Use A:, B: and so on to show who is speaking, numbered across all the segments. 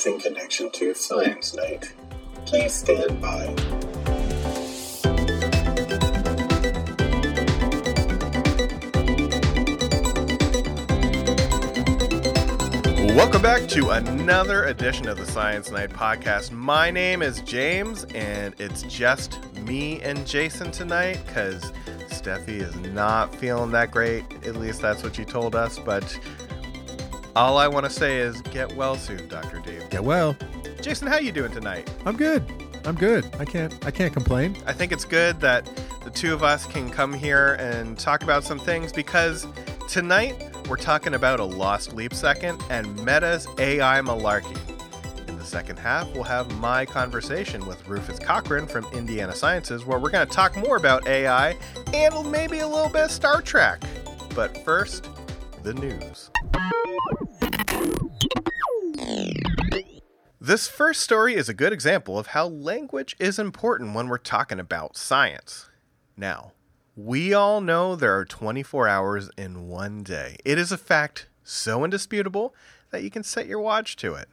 A: us in connection to Science Night. Please stand by.
B: Welcome back to another edition of the Science Night podcast. My name is James, and it's just me and Jason tonight because Steffi is not feeling that great. At least that's what she told us. But all I want to say is get well soon, Dr. Dave.
C: Get well,
B: Jason, how you doing tonight?
C: I'm good. I'm good. I can't I can't complain.
B: I think it's good that the two of us can come here and talk about some things because tonight we're talking about a lost leap second and Meta's AI malarkey. In the second half, we'll have my conversation with Rufus Cochran from Indiana Sciences, where we're going to talk more about AI and maybe a little bit of Star Trek. But first, the news. This first story is a good example of how language is important when we're talking about science. Now, we all know there are 24 hours in one day. It is a fact so indisputable that you can set your watch to it.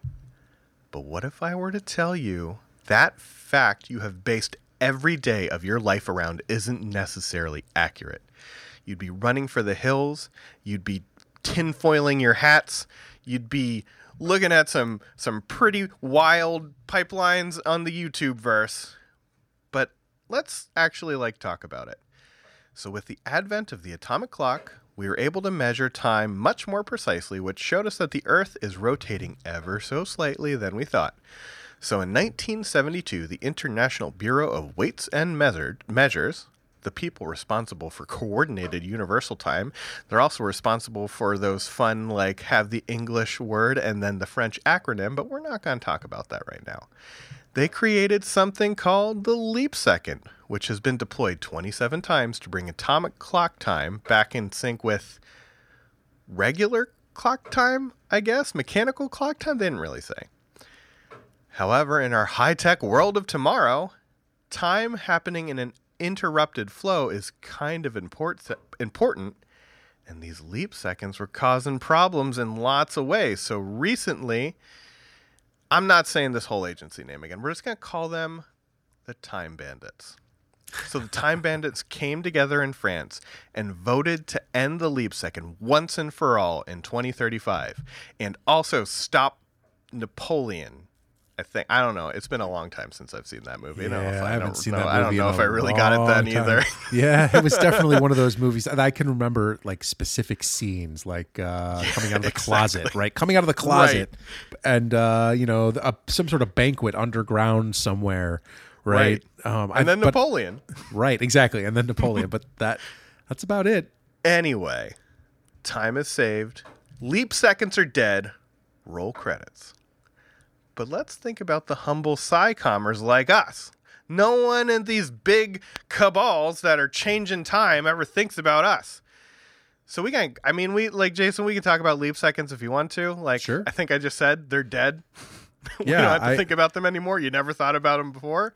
B: But what if I were to tell you that fact you have based every day of your life around isn't necessarily accurate? You'd be running for the hills, you'd be tinfoiling your hats, you'd be looking at some some pretty wild pipelines on the YouTube verse. But let's actually like talk about it. So with the advent of the atomic clock, we were able to measure time much more precisely, which showed us that the Earth is rotating ever so slightly than we thought. So in 1972, the International Bureau of Weights and Measured, Measures, the people responsible for coordinated universal time, they're also responsible for those fun, like, have the English word and then the French acronym, but we're not going to talk about that right now. They created something called the leap second, which has been deployed 27 times to bring atomic clock time back in sync with regular clock time, I guess. Mechanical clock time, they didn't really say. However, in our high tech world of tomorrow, time happening in an interrupted flow is kind of import- important, and these leap seconds were causing problems in lots of ways. So recently, I'm not saying this whole agency name again. We're just going to call them the Time Bandits. So the Time Bandits came together in France and voted to end the leap second once and for all in 2035 and also stop Napoleon. I think I don't know. It's been a long time since I've seen that movie. I don't know if
C: Yeah,
B: I,
C: I haven't
B: don't
C: seen
B: know,
C: that
B: I don't know if I really got it then
C: time.
B: either.
C: Yeah, it was definitely one of those movies that I can remember like specific scenes, like uh, coming out of the closet, right? Coming out of the closet, and uh, you know, the- uh, some sort of banquet underground somewhere, right? Um, I-
B: and then
C: but-
B: Napoleon.
C: right? Exactly, and then Napoleon. but that that's about it.
B: Anyway, time is saved. Leap seconds are dead. Roll credits. But let's think about the humble SciCommers like us. No one in these big cabals that are changing time ever thinks about us. So we can, I mean, we like Jason. We can talk about leap seconds if you want to. Like,
C: Sure.
B: I think I just said they're dead. we
C: Yeah,
B: don't have to
C: I-
B: think about them anymore. You never thought about them before.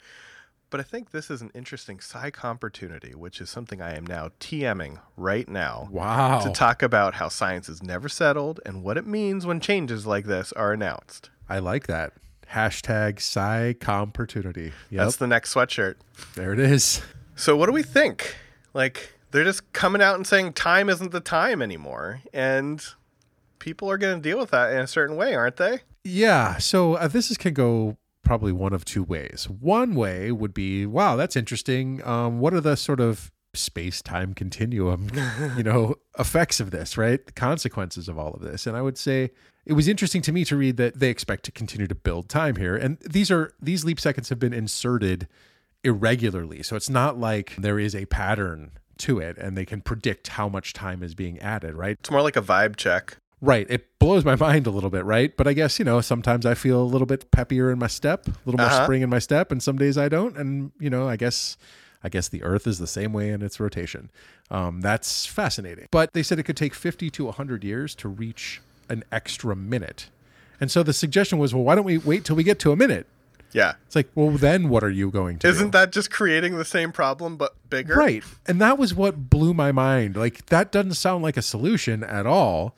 B: But I think this is an interesting psych opportunity, which is something I am now TMing right now
C: Wow.
B: to talk about how science is never settled and what it means when changes like this are announced.
C: I like that. Hashtag opportunity. Yep,
B: That's the next sweatshirt.
C: there it is.
B: So, what do we think? Like, they're just coming out and saying time isn't the time anymore. And people are going to deal with that in a certain way, aren't they?
C: Yeah. So uh, this is can go probably one of two ways. One way would be, wow, that's interesting. Um, what are the sort of space time continuum, you know, effects of this, right? The consequences of all of this. And I would say it was interesting to me to read that they expect to continue to build time here. And these are these leap seconds have been inserted irregularly. So it's not like there is a pattern to it and they can predict how much time is being added, right?
B: It's more like a vibe check.
C: Right. It blows my mind a little bit, right? But I guess, you know, sometimes I feel a little bit peppier in my step, a little more
B: Uh-huh.
C: spring in my step, and some days I don't. And, you know, I guess I guess the earth is the same way in its rotation. Um, that's fascinating. But they said it could take 50 to 100 years to reach an extra minute. And so the suggestion was, well, why don't we wait till we get to a minute?
B: Yeah.
C: It's like, well, then what are you going to do?
B: Isn't that just creating the same problem but bigger?
C: Right. And that was what blew my mind. Like, that doesn't sound like a solution at all.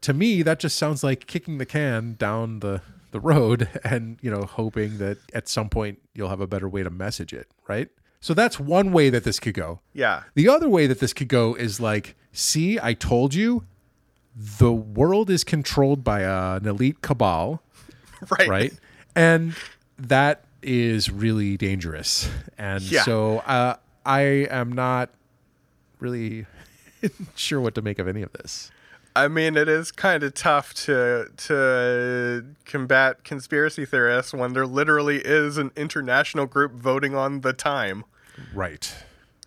C: to me, that just sounds like kicking the can down the the road and, you know, hoping that at some point you'll have a better way to message it, right? So that's one way that this could go.
B: Yeah.
C: The other way that this could go is like, see, I told you the world is controlled by uh, an elite cabal,
B: Right.
C: right? and that is really dangerous. And
B: Yeah.
C: so uh, I am not really sure what to make of any of this.
B: I mean, it is kind of tough to to combat conspiracy theorists when there literally is an international group voting on the time.
C: Right.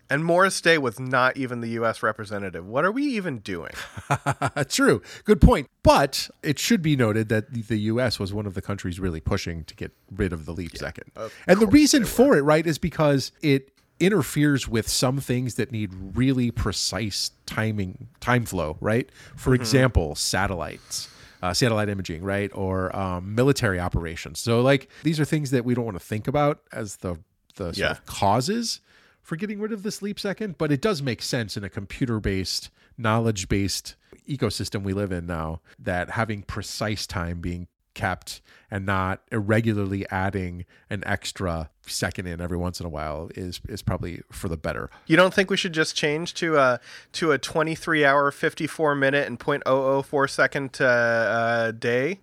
B: And Morris Day was not even the U.S. representative. What are we even doing?
C: True. Good point. But it should be noted that the- the U.S. was one of the countries really pushing to get rid of the leap second. And the reason for it, right, is because it interferes with some things that need really precise timing, time flow, right? For example, satellites. Uh, satellite imaging, right, or um, military operations. So, like, these are things that we don't want to think about as the the sort
B: Yeah.
C: of causes for getting rid of this leap second, but it does make sense in a computer based, knowledge based ecosystem we live in now that having precise time being kept and not irregularly adding an extra second in every once in a while is is probably for the better.
B: You don't think we should just change to a to a 23 hour, 54 minute, and .004 second uh, uh, day?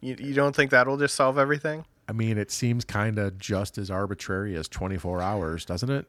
B: You, you don't think that'll just solve everything?
C: I mean, it seems kind of just as arbitrary as 24 hours, doesn't it?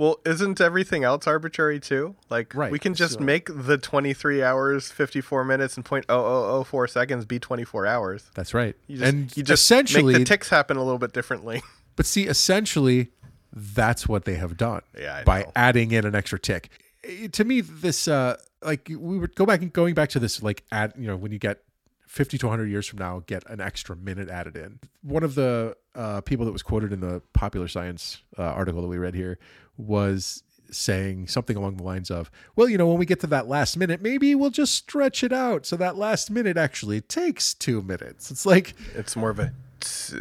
B: Well, isn't everything else arbitrary too? Like,
C: Right,
B: we can just
C: so-
B: make the 23 hours, 54 minutes, and .0004 seconds be 24 hours.
C: That's right.
B: You just,
C: and
B: you just
C: essentially,
B: make the ticks happen a little bit differently.
C: But see, essentially, that's what they have done
B: Yeah,
C: by
B: know.
C: adding in an extra tick. Eh, To me, this uh, like we would go back and going back to this like add you know when you get fifty to hundred years from now, get an extra minute added in. One of the uh, people that was quoted in the Popular Science uh, article that we read here was saying something along the lines of, "Well, you know, when we get to that last minute, maybe we'll just stretch it out so that last minute actually takes two minutes." It's like
B: It's more of a tick.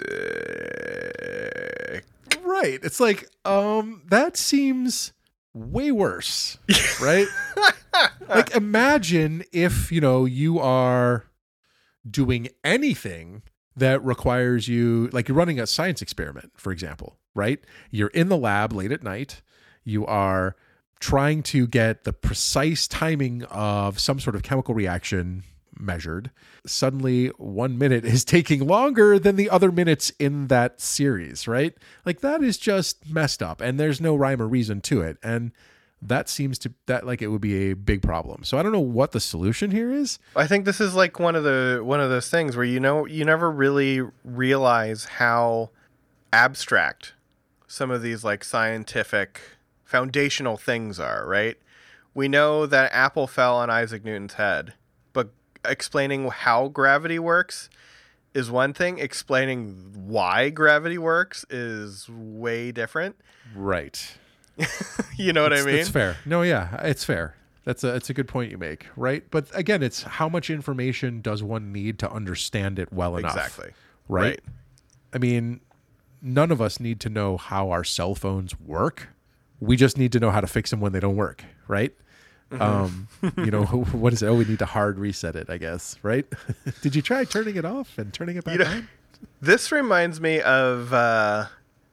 C: Right. It's like, um, that seems way worse. Right? like imagine if, you know, you are doing anything that requires you like you're running a science experiment, for example, right? You're in the lab late at night. You are trying to get the precise timing of some sort of chemical reaction measured. Suddenly, one minute is taking longer than the other minutes in that series, right? Like that is just messed up, and there's no rhyme or reason to it. And that seems to that like it would be a big problem. So I don't know what the solution here is.
B: I think this is like one of the one of those things where you know you never really realize how abstract some of these like scientific foundational things are, right? We know that Apple fell on Isaac Newton's head, but explaining how gravity works is one thing, explaining why gravity works is way different.
C: Right.
B: You know what I mean?
C: It's fair. No, yeah, it's fair. That's a it's a good point you make, right? But again, it's how much information does one need to understand it well enough?
B: Exactly.
C: Right?
B: Right.
C: I mean, none of us need to know how our cell phones work. We just need to know how to fix them when they don't work, right?
B: Mm-hmm.
C: Um, you know, what is it? Oh, we need to hard reset it, I guess, right? Did you try turning it off and turning it back
B: know-
C: on?
B: This reminds me of uh,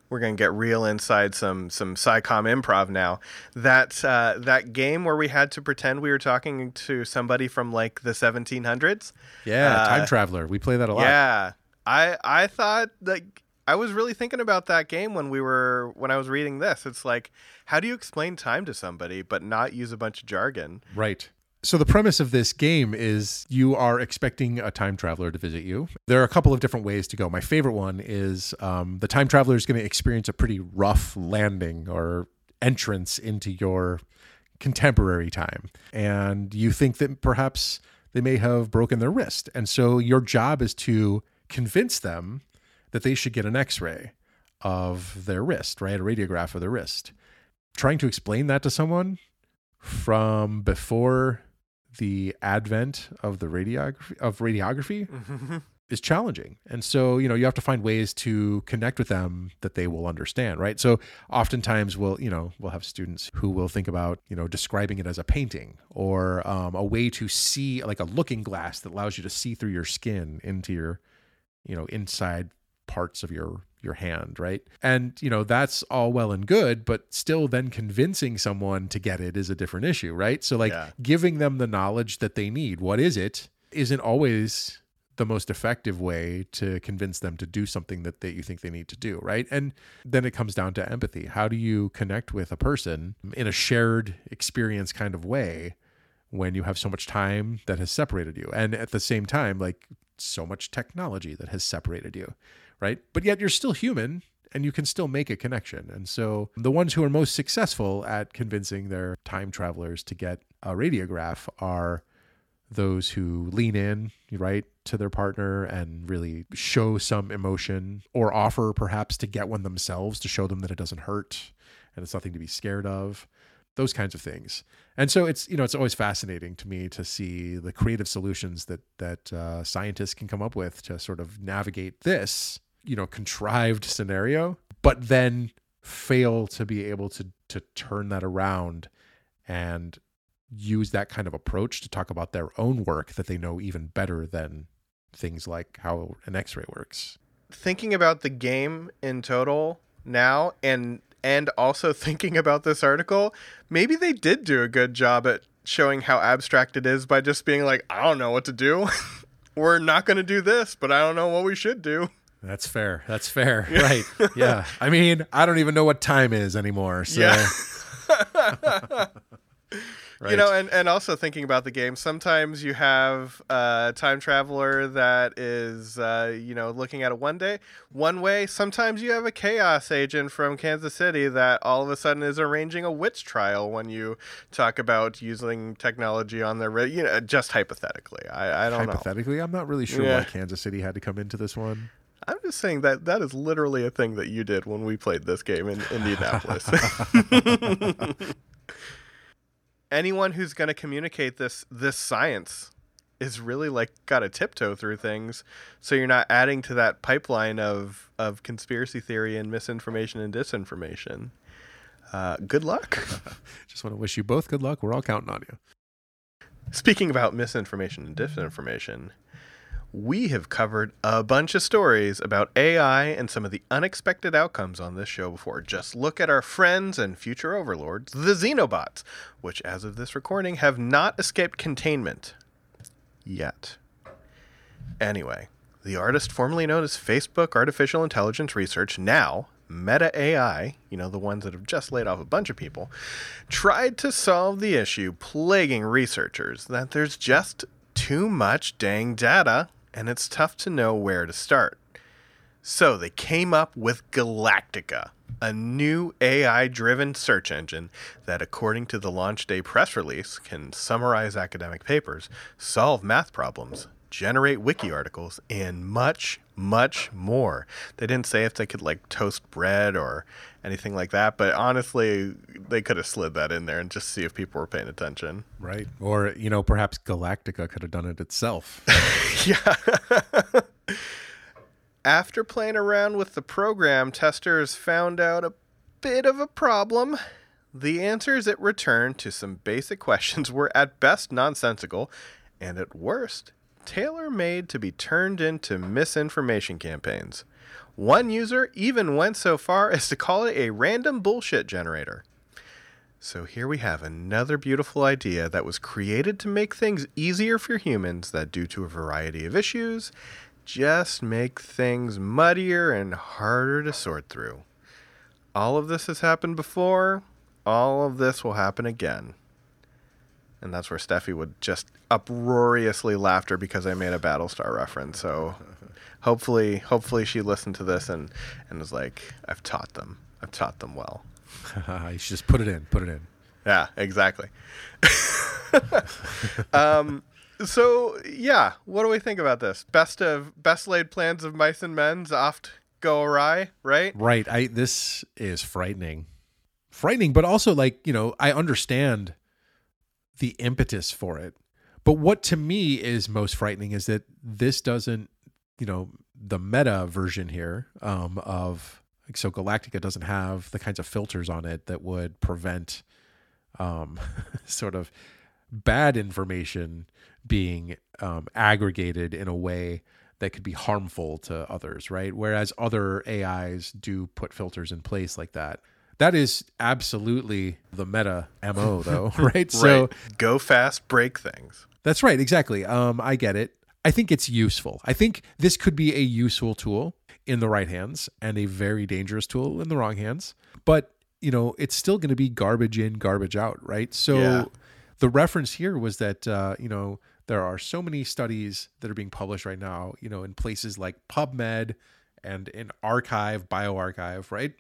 B: we're gonna get real inside some some SciComm improv now. That uh, that game where we had to pretend we were talking to somebody from like the 1700s.
C: Yeah,
B: Uh,
C: time traveler. We play that a lot.
B: Yeah, I I thought like I was really thinking about that game when we were when I was reading this. It's like how do you explain time to somebody but not use a bunch of jargon?
C: Right. So the premise of this game is you are expecting a time traveler to visit you. There are a couple of different ways to go. My favorite one is um, the time traveler is going to experience a pretty rough landing or entrance into your contemporary time, and you think that perhaps they may have broken their wrist, and so your job is to convince them that they should get an X-ray of their wrist, right, a radiograph of their wrist. Trying to explain that to someone from before the advent of the radiography of radiography is challenging. And so, you know, you have to find ways to connect with them that they will understand, right? So, oftentimes we'll, you know, we'll have students who will think about, you know, describing it as a painting or um, a way to see like a looking glass that allows you to see through your skin into your you know, inside parts of your your hand, right? And you know, that's all well and good, but still then convincing someone to get it is a different issue, right? So like
B: Yeah.
C: giving them the knowledge that they need, what is it, isn't always the most effective way to convince them to do something that, that you think they need to do, right? And then it comes down to empathy. How do you connect with a person in a shared experience kind of way when you have so much time that has separated you? And at the same time, like so much technology that has separated you, right? But yet you're still human and you can still make a connection. And so the ones who are most successful at convincing their time travelers to get a radiograph are those who lean in, right, to their partner and really show some emotion or offer perhaps to get one themselves to show them that it doesn't hurt and it's nothing to be scared of. Those kinds of things. And so it's, you know, it's always fascinating to me to see the creative solutions that that uh, scientists can come up with to sort of navigate this, you know, contrived scenario, but then fail to be able to to turn that around and use that kind of approach to talk about their own work that they know even better than things like how an x-ray works
B: thinking about the game in total now and and also thinking about this article, maybe they did do a good job at showing how abstract it is by just being like, I don't know what to do. We're not going to do this, but I don't know what we should do.
C: That's fair that's fair right yeah i mean i don't even know what time is anymore so
B: Yeah.
C: right.
B: You know, and, and also thinking about the game, sometimes you have a time traveler that is, uh, you know, looking at it one day, one way. Sometimes you have a chaos agent from Kansas City that all of a sudden is arranging a witch trial when you talk about using technology on their, you know, just hypothetically. I, I don't know.
C: hypothetically i'm not really sure
B: Yeah.
C: why kansas city had to come into this one
B: I'm just saying that that is literally a thing that you did when we played this game in Indianapolis. Anyone who's going to communicate this this science is really like got to tiptoe through things so you're not adding to that pipeline of of conspiracy theory and misinformation and disinformation. Uh, good luck.
C: just want to wish you both good luck we're all counting on you
B: Speaking about misinformation and disinformation, we have covered a bunch of stories about AI and some of the unexpected outcomes on this show before. Just look at our friends and future overlords, the Xenobots, which, as of this recording, have not escaped containment. Yet. Anyway, the artist formerly known as Facebook Artificial Intelligence Research, now Meta AI, you know, the ones that have just laid off a bunch of people, tried to solve the issue plaguing researchers that there's just too much dang data and it's tough to know where to start. So they came up with Galactica, a new AI driven search engine that, according to the launch day press release, can summarize academic papers, solve math problems, generate wiki articles, and much, much more. They didn't say if they could like toast bread or anything like that, but honestly, they could have slid that in there and just see if people were paying attention.
C: right or you know perhaps galactica could have done it itself
B: Yeah. After playing around with the program, testers found out a bit of a problem. The answers it returned to some basic questions were at best nonsensical and at worst tailor made to be turned into misinformation campaigns. One user even went so far as to call it a random bullshit generator. So here we have another beautiful idea that was created to make things easier for humans that, due to a variety of issues, just make things muddier and harder to sort through. All of this has happened before. All of this will happen again. And that's where Steffi would just uproariously laughter because I made a Battlestar reference. So hopefully, hopefully she listened to this and and was like, "I've taught them. I've taught them well."
C: you should just put it in put it in
B: Yeah, exactly. um, so yeah, what do we think about this? Best of best laid plans of mice and men's oft go awry, right?
C: Right. I this is frightening. Frightening, but also like, you know, I understand the impetus for it. But what to me is most frightening is that this doesn't, you know, the meta version here um, of so Galactica doesn't have the kinds of filters on it that would prevent um, sort of bad information being um, aggregated in a way that could be harmful to others, right? Whereas other AIs do put filters in place like that. That is absolutely the meta MO though, right? So.
B: Go fast, break things.
C: that's right, exactly. Um, I get it. I think it's useful. I think this could be a useful tool in the right hands and a very dangerous tool in the wrong hands. But, you know, it's still going to be garbage in, garbage out, right? So
B: Yeah.
C: the reference here was that, uh, you know, there are so many studies that are being published right now, you know, in places like PubMed and in arXiv, bioRxiv, right?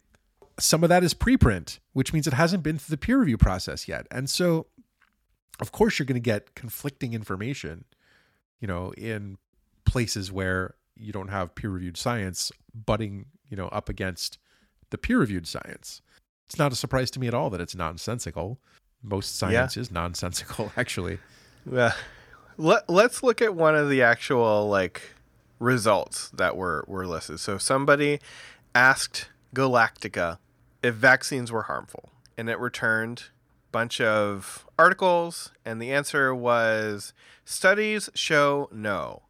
C: Some of that is preprint, which means it hasn't been through the peer review process yet. And so, of course, you're going to get conflicting information, you know, in places where you don't have peer reviewed science butting, you know, up against the peer reviewed science. It's not a surprise to me at all that it's nonsensical. Most science is nonsensical, actually.
B: Yeah. Let, let's look at one of the actual like results that were were listed. So somebody asked Galactica if vaccines were harmful, and it returned a bunch of articles, and the answer was studies show no.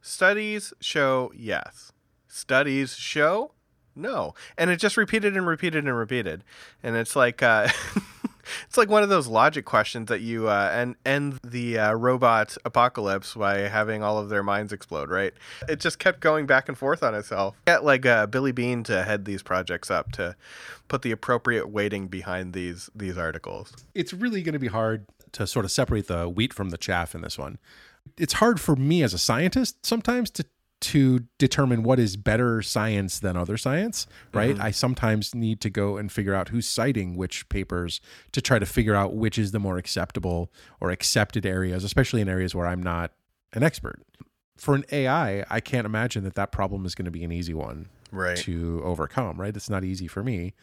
B: Studies show yes. Studies show no. And it just repeated and repeated and repeated. And it's like uh it's like one of those logic questions that you uh, end the uh, robot apocalypse by having all of their minds explode, right? It just kept going back and forth on itself. Get like uh, Billy Beane to head these projects up to put the appropriate weighting behind these these articles.
C: It's really going to be hard to sort of separate the wheat from the chaff in this one. It's hard for me as a scientist sometimes to to determine what is better science than other science, right? I sometimes need to go and figure out who's citing which papers to try to figure out which is the more acceptable or accepted areas, especially in areas where I'm not an expert. For an AI, I can't imagine that that problem is going to be an easy one
B: Right.
C: to overcome, right? It's not easy for me.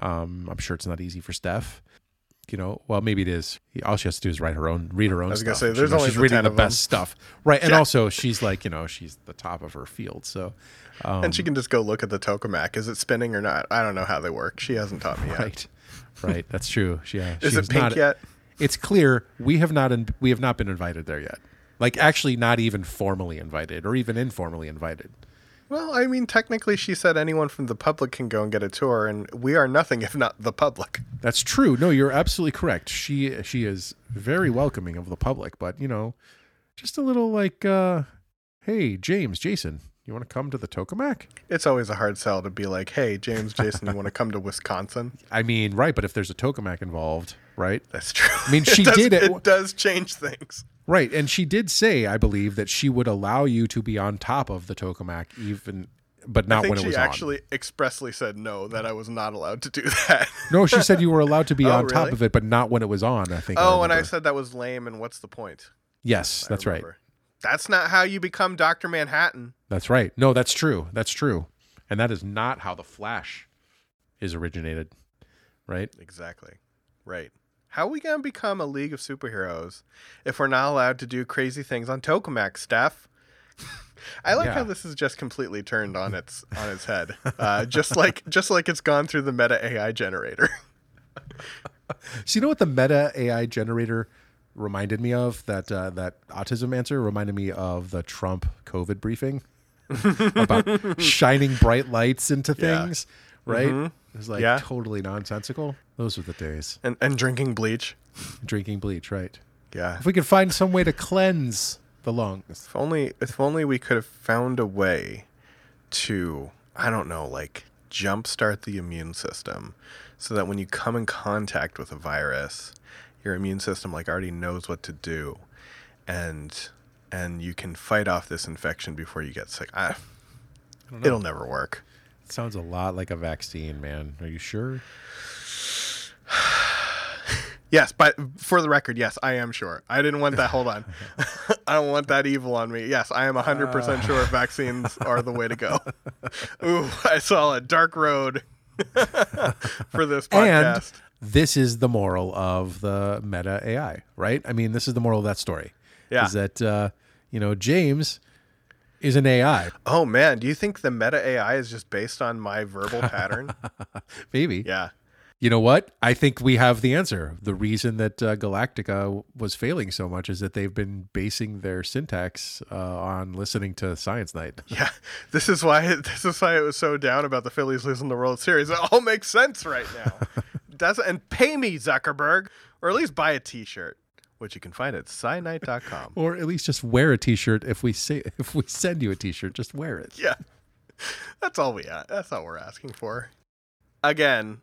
C: Um, I'm sure it's not easy for Steph. You know, well, maybe it is. All she has to do is write her own, read her own.
B: I was gonna say, there's
C: She-
B: only
C: she's
B: the
C: reading
B: 10
C: the best stuff, right? And
B: Yeah.
C: also, she's like, you know, she's the top of her field. So, um,
B: and she can just go look at the tokamak. Is it spinning or not? I don't know how they work. She hasn't taught me yet.
C: right, right. That's true. She, yeah,
B: is it pink
C: not,
B: yet?
C: It's clear we have not in, we have not been invited there yet. Like, actually, not even formally invited, or even informally invited.
B: Well, I mean, technically, she said anyone from the public can go and get a tour, and we are nothing if not the public.
C: That's true. No, you're absolutely correct. She she is very welcoming of the public, but you know, just a little like, uh, hey, James, Jason, you want to come to the Tokamak?
B: It's always a hard sell to be like, "Hey, James, Jason, you want to come to Wisconsin?"
C: I mean, right, but if there's a Tokamak involved, right?
B: That's true.
C: I mean, she
B: does,
C: did it-
B: It does change things.
C: Right, and she did say, I believe, that she would allow you to be on top of the Tokamak even but
B: I
C: not
B: think
C: when it was on.
B: she
C: was
B: actually expressly said no, that I was not allowed to do that.
C: No, she said you were allowed to be
B: Oh,
C: on top of it, but not when it was on, I think.
B: oh, and I said that was lame, and what's the point?
C: Yes,
B: I
C: that's right.
B: That's not how you become Dr. Manhattan.
C: That's right. No, that's true. That's true. And that is not how the Flash is originated. Right?
B: Exactly. Right. How are we going to become a league of superheroes if we're not allowed to do crazy things on Tokamak, Steph? I like how this is just completely turned on its on its head. Uh, just like just like it's gone through the meta AI generator.
C: So you know what the meta AI generator reminded me of? That uh, that autism answer reminded me of the Trump COVID briefing about shining bright lights into
B: Yeah.
C: Right? Mm-hmm. It was like
B: Yeah.
C: totally nonsensical. Those were the days.
B: and, and drinking bleach.
C: Drinking bleach, right?
B: Yeah.
C: If we could find some way to cleanse the lungs.
B: If only if only we could have found a way to I don't know, like jumpstart the immune system so that when you come in contact with a virus, your immune system like already knows what to do and and you can fight off this infection before you get sick. I,
C: I don't know.
B: it'll never work.
C: Sounds a lot like a vaccine, man. Are you sure?
B: Yes, but for the record, yes, I am sure. I didn't want that. Hold on. I don't want that evil on me. Yes, I am 100% sure vaccines are the way to go. Ooh, I saw a dark road for this
C: And this is the moral of the meta AI, right? I mean, this is the moral of that story.
B: Yeah.
C: Is that, uh, you know, James is an AI.
B: oh, man. Do you think the meta AI is just based on my verbal pattern?
C: Maybe.
B: yeah.
C: You know what? I think we have the answer. The reason that uh, Galactica was failing so much is that they've been basing their syntax uh, on listening to Science Night.
B: Yeah, this is why this is why it was so down about the Phillies losing the World Series. It all makes sense right now. Does and pay me Zuckerberg, or at least buy a T-shirt, which you can find at SciNight.com.
C: or at least just wear a T-shirt. If we say if we send you a T-shirt, just wear it.
B: yeah, that's all we. That's all we're asking for. Again,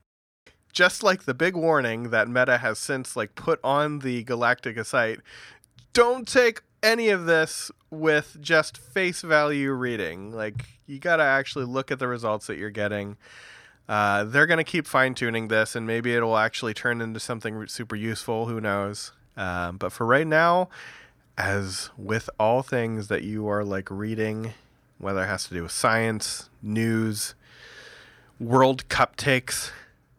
B: just like the big warning that Meta has since like put on the Galactica site, don't take any of this with just face value reading. Like you got to actually look at the results that you're getting. Uh, they're going to keep fine tuning this, and maybe it'll actually turn into something super useful. Who knows? Um, but for right now, as with all things that you are like reading, whether it has to do with science, news, World Cup takes,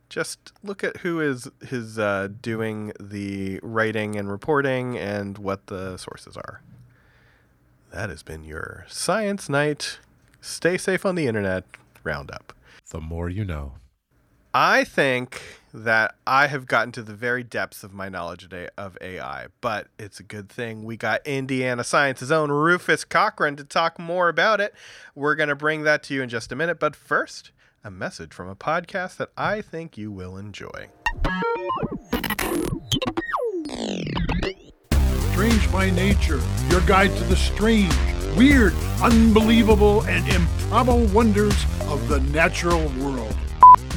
B: just look at who is is uh, doing the writing and reporting and what the sources are. That has been your Science Night. Stay safe on the internet roundup.
C: The more you know.
B: I think that I have gotten to the very depths of my knowledge today of AI, but it's a good thing we got Indiana Science's own Rufus Cochran to talk more about it. We're going to bring that to you in just a minute, but first, a message from a podcast that I think you will enjoy.
D: Strange by Nature, your guide to the strange, weird, unbelievable, and improbable wonders of the natural world.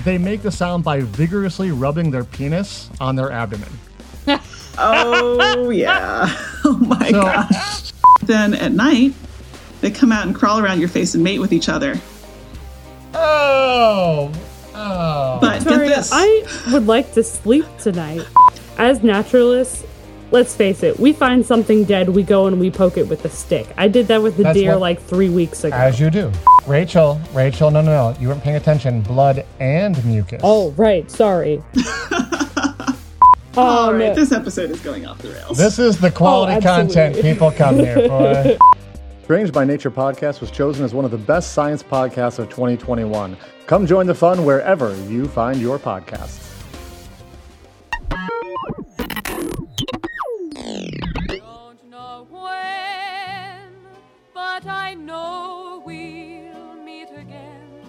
E: They make the sound by vigorously rubbing their penis on their abdomen.
F: Oh yeah. Oh my
E: So-
F: gosh. Then at night, they come out and crawl around your face and mate with each other.
E: Oh, oh.
F: But
G: Sorry,
F: get this.
G: I would like to sleep tonight. As naturalists, let's face it, we find something dead, we go and we poke it with a stick. I did that with the
E: That's
G: deer
E: what-
G: like three weeks ago.
E: As you do. Rachel, Rachel, no, no, no. You weren't paying attention. Blood and mucus.
G: oh, right, sorry.
F: All
G: Um,
F: right, this episode is going off the rails.
E: This is the quality
G: Oh,
E: content people come here for. Strange by Nature podcast was chosen as one of the best science podcasts of 2021. Come join the fun wherever you find your podcasts.
H: But I know we'll meet again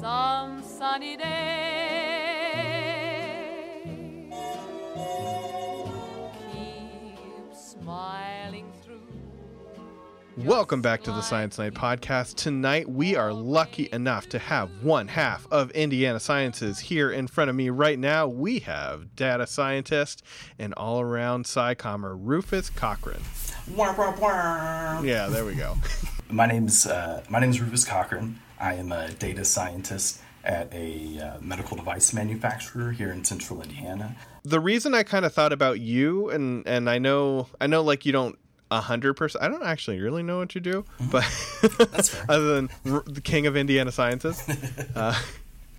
H: some sunny day.
B: Welcome back to the Science Night podcast. Tonight, we are lucky enough to have one half of Indiana Sciences here in front of me right now. We have data scientist and all around SciCommer Rufus Cochran. Yeah, there we go.
I: My name's uh, my name's Rufus Cochran. I am a data scientist at a uh, medical device manufacturer here in Central Indiana.
B: the reason I kind of thought about you, and and I know I know like you don't a hundred percent. I don't actually really know what you do, but other than the king of Indiana sciences. uh,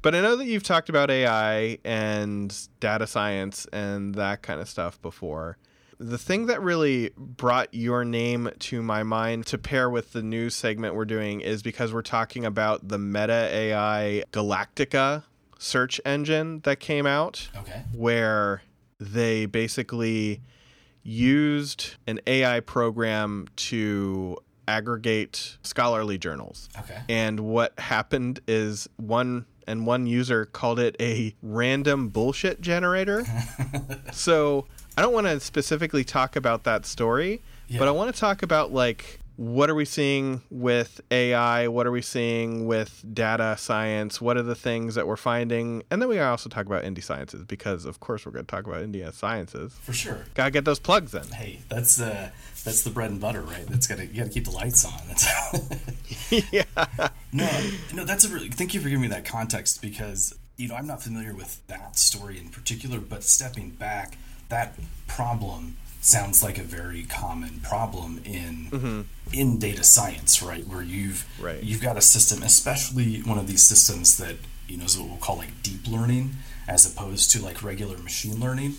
B: but I know that you've talked about AI and data science and that kind of stuff before. The thing that really brought your name to my mind to pair with the new segment we're doing is because we're talking about the Meta AI Galactica search engine that came out
I: Okay.
B: where they basically used an AI program to aggregate scholarly journals.
I: Okay.
B: And what happened is one and one user called it a random bullshit generator. so I don't want to specifically talk about that story,
I: Yeah.
B: but I want to talk about like what are we seeing with AI? What are we seeing with data science? What are the things that we're finding? And then we also talk about indie sciences because, of course, we're going to talk about India sciences.
I: For sure.
B: Gotta get those plugs in.
I: Hey, that's uh, that's the bread and butter, right? That's gotta you gotta keep the lights on. That's
B: yeah.
I: no, no. That's a really. Thank you for giving me that context because you know I'm not familiar with that story in particular, but stepping back, that problem sounds like a very common problem in in data science, right? Where you've
B: Right.
I: you've got a system, especially one of these systems that you know is what we'll call like deep learning, as opposed to like regular machine learning.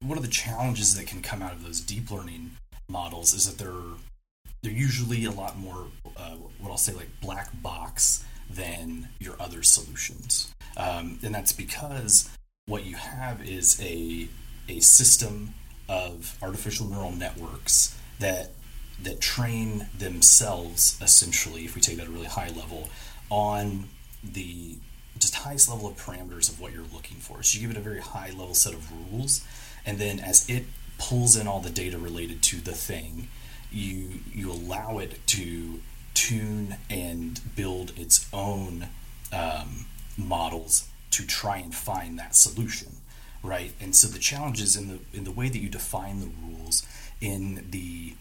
I: One of the challenges that can come out of those deep learning models is that they're they're usually a lot more uh, what I'll say like black box than your other solutions, um, and that's because what you have is a a system of artificial neural networks that that train themselves essentially if we take that at a really high level on the just highest level of parameters of what you're looking for. So you give it a very high level set of rules and then as it pulls in all the data related to the thing you you allow it to tune and build its own um, models to try and find that solution right? And so the challenge is in the in the way that you define the rules in the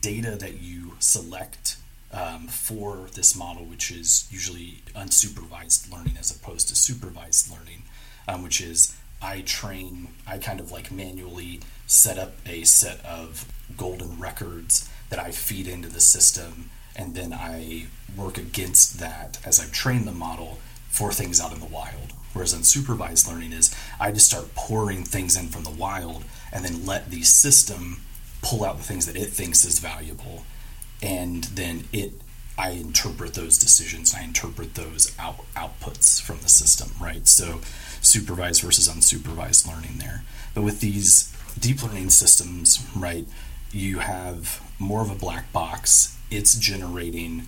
I: data that you select um, for this model which is usually unsupervised learning as opposed to supervised learning um, which is i train i kind of like manually set up a set of golden records that i feed into the system and then i work against that as i train the model for things out in the wild Whereas unsupervised learning is I just start pouring things in from the wild and then let the system pull out the things that it thinks is valuable. And then it I interpret those decisions, I interpret those out, outputs from the system, right? So supervised versus unsupervised learning there. But with these deep learning systems, right, you have more of a black box. It's generating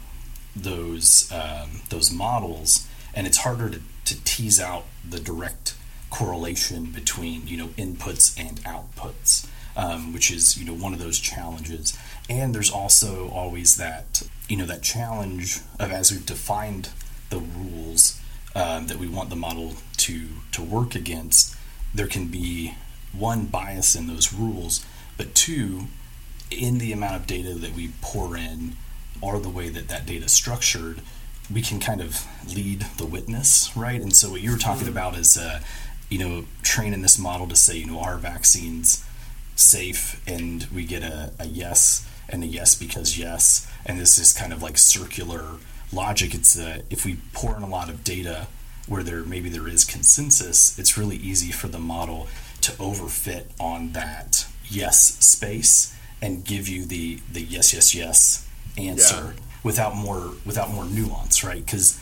I: those um, those models, and it's harder to to tease out the direct correlation between you know inputs and outputs, um, which is you know one of those challenges. And there's also always that you know that challenge of as we've defined the rules um, that we want the model to to work against, there can be one bias in those rules, but two in the amount of data that we pour in or the way that that data is structured we can kind of lead the witness, right? And so what you were talking mm-hmm. about is, uh, you know, training this model to say, you know, our vaccine's safe, and we get a, a yes and a yes because yes, and this is kind of like circular logic. It's uh, if we pour in a lot of data where there maybe there is consensus, it's really easy for the model to overfit on that yes space and give you the the yes yes yes answer. Yeah without more without more nuance, right? Because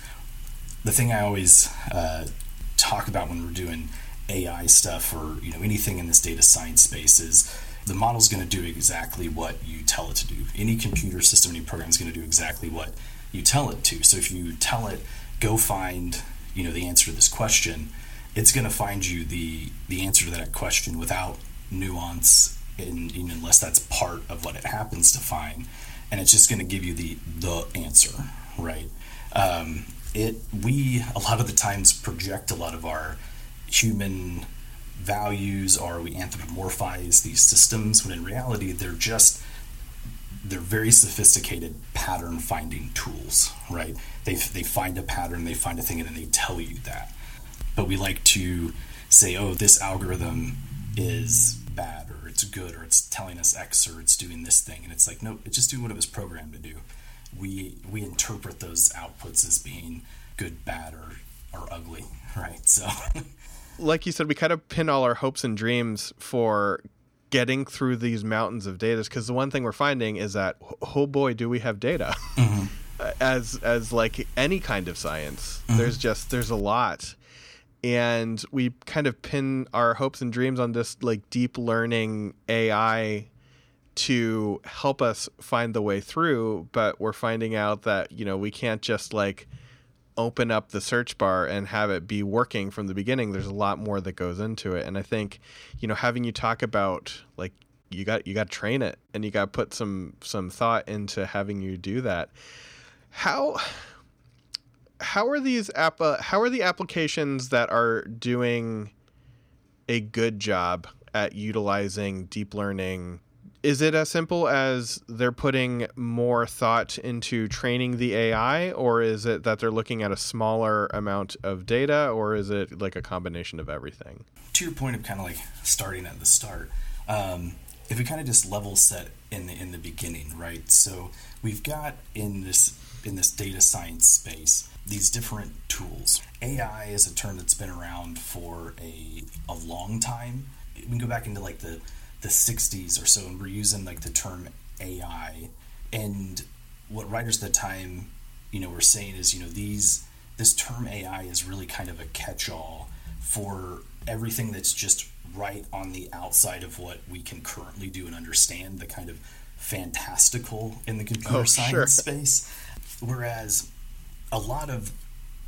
I: the thing I always uh, talk about when we're doing AI stuff or you know anything in this data science space is the model's going to do exactly what you tell it to do. Any computer system, any program is going to do exactly what you tell it to. So if you tell it, go find you know the answer to this question, it's going to find you the the answer to that question without nuance, in, unless that's part of what it happens to find and it's just going to give you the the answer, right? Um, it we a lot of the times project a lot of our human values or we anthropomorphize these systems when in reality they're just they're very sophisticated pattern finding tools right they, they find a pattern they find a thing and then they tell you that but we like to say oh this algorithm is bad it's good or it's telling us X or it's doing this thing. And it's like, no, it's just doing what it was programmed to do. We we interpret those outputs as being good, bad, or or ugly, right? So
B: like you said, we kind of pin all our hopes and dreams for getting through these mountains of data because the one thing we're finding is that oh boy do we have data mm-hmm. as as like any kind of science mm-hmm. there's just there's a lot and we kind of pin our hopes and dreams on this like deep learning AI to help us find the way through, but we're finding out that, you know, we can't just like open up the search bar and have it be working from the beginning. There's a lot more that goes into it. And I think, you know, having you talk about like you got you got to train it and you got to put some some thought into having you do that. How how are these app how are the applications that are doing a good job at utilizing deep learning is it as simple as they're putting more thought into training the AI, or is it that they're looking at a smaller amount of data, or is it like a combination of everything?
I: To your point of kind of like starting at the start, um, if we kind of just level set in the in the beginning, right? So we've got in this in this data science space, these different tools. AI is a term that's been around for a, a long time. We can go back into like the, the 60s or so, and we're using like the term AI. And what writers at the time, you know, were saying is, you know, these this term AI is really kind of a catch-all for everything that's just right on the outside of what we can currently do and understand, the kind of fantastical in the oh, computer
B: Oh,
I: science
B: sure.
I: space. Whereas a lot of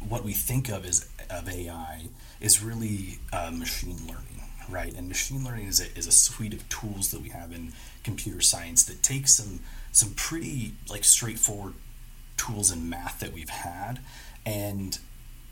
I: what we think of as of AI is really uh, machine learning, right? And machine learning is a, is a suite of tools that we have in computer science that take some some pretty like straightforward tools and math that we've had and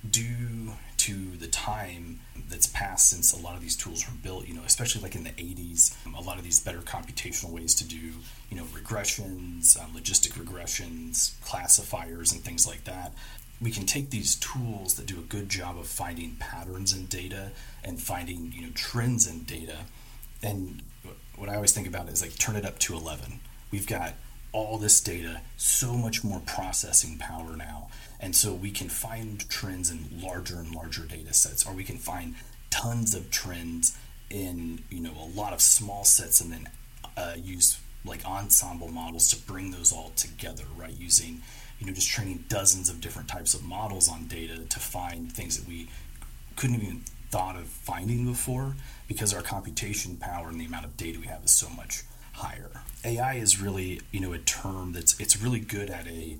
I: due to the time that's passed since a lot of these tools were built, you know, especially like in the 80s, a lot of these better computational ways to do, you know, regressions, um, logistic regressions, classifiers, and things like that. We can take these tools that do a good job of finding patterns in data and finding, you know, trends in data. And what I always think about is like turn it up to 11. We've got all this data, so much more processing power now. And so we can find trends in larger and larger data sets, or we can find tons of trends in you know a lot of small sets, and then uh, use like ensemble models to bring those all together, right? Using you know just training dozens of different types of models on data to find things that we couldn't even thought of finding before because our computation power and the amount of data we have is so much higher. AI is really, you know, a term that's it's really good at a,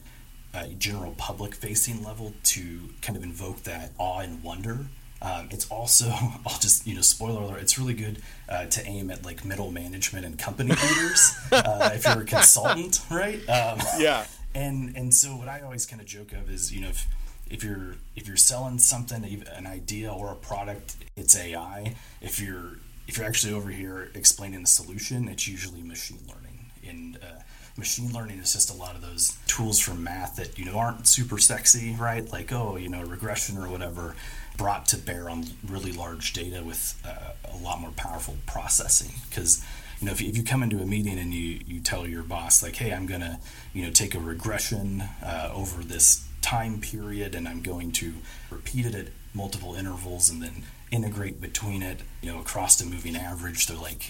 I: a general public facing level to kind of invoke that awe and wonder. Um, it's also, I'll just, you know, spoiler alert, it's really good uh, to aim at like middle management and company leaders uh, if you're a consultant, right? Um,
B: Yeah.
I: and and so what I always kind of joke of is you know if if you're if you're selling something an idea or a product it's AI if you're if you're actually over here explaining the solution it's usually machine learning. And uh, machine learning is just a lot of those tools from math that you know aren't super sexy right? Like oh you know regression or whatever brought to bear on really large data with uh, a lot more powerful processing. Because you know if you, if you come into a meeting and you you tell your boss like hey i'm gonna you know take a regression uh, over this time period and i'm going to repeat it at multiple intervals and then integrate between it you know across the moving average. They're like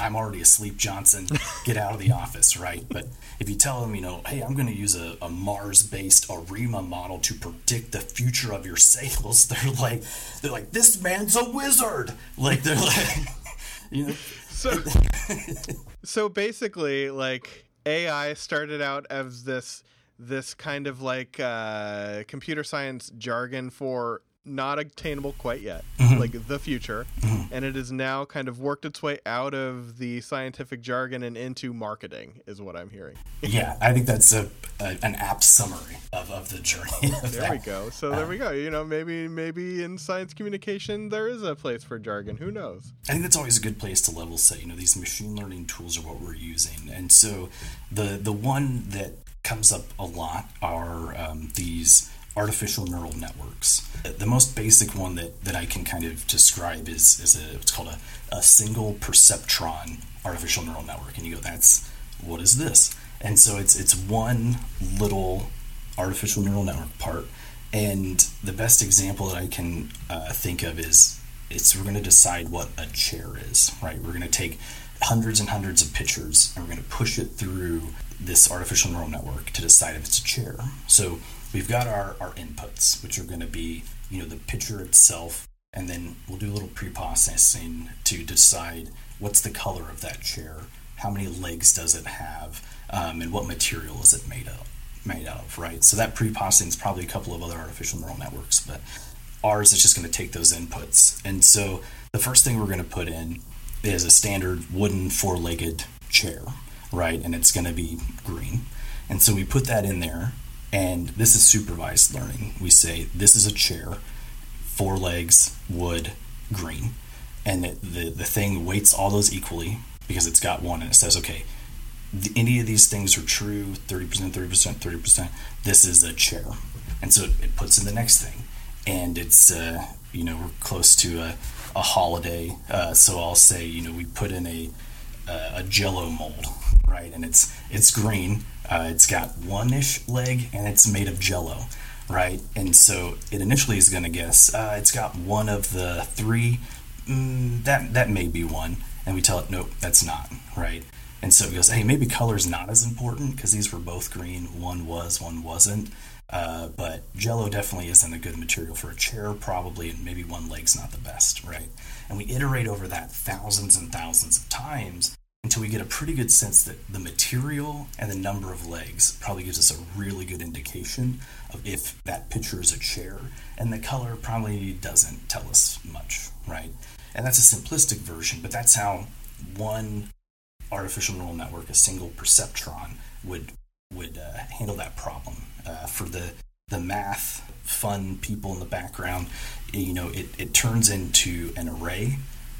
I: i'm already asleep johnson. Get out of the office right? But if you tell them you know hey i'm going to use a, a mars based arima model to predict the future of your sales they're like they're like this man's a wizard. Like they're like you know.
B: So, so basically, like AI started out as this this kind of like uh, computer science jargon for not attainable quite yet, like the future, and it has now kind of worked its way out of the scientific jargon and into marketing, is what I'm hearing.
I: yeah i think that's a, a an apt summary of, of the journey of
B: There
I: that.
B: we go. So there we go. You know, maybe maybe in science communication there is a place for jargon. Who knows?
I: I think that's always a good place to level set. You know, these machine learning tools are what we're using, and so the the one that comes up a lot are um, these artificial neural networks. The most basic one that, that I can kind of describe is is a what's called a, a single perceptron artificial neural network, and you go, that's what is this? And so it's it's one little artificial neural network part. And the best example that I can uh, think of is it's we're going to decide what a chair is, right? We're going to take hundreds and hundreds of pictures and we're going to push it through this artificial neural network to decide if it's a chair. So we've got our, our inputs, which are going to be, you know, the picture itself, and then we'll do a little pre-processing to decide what's the color of that chair, how many legs does it have, um, and what material is it made of made out of, right? So that pre-processing is probably a couple of other artificial neural networks, but ours is just going to take those inputs. And so the first thing we're going to put in is a standard wooden four-legged chair, right? And it's going to be green. And so we put that in there, and this is supervised learning. We say this is a chair, four legs, wood, green, and the the, the thing weights all those equally because it's got one, and it says, okay, any of these things are true 30% 30% 30% this is a chair and so it, it puts in the next thing and it's uh, you know we're close to a, a holiday uh, so i'll say you know we put in a uh, a jello mold right? And it's it's green uh, it's got one ish leg and it's made of jello right? And so it initially is going to guess uh, it's got one of the three mm, that that may be one. And we tell it nope that's not right? And so it goes hey maybe color's not as important because these were both green. One was one wasn't. Uh, but Jello definitely isn't a good material for a chair, probably, and maybe one leg's not the best, right? And we iterate over that thousands and thousands of times until we get a pretty good sense that the material and the number of legs probably gives us a really good indication of if that picture is a chair, and the color probably doesn't tell us much, right? And that's a simplistic version, but that's how one artificial neural network, a single perceptron, would would uh, handle that problem. Uh, for the the math fun people in the background, you know, it, it turns into an array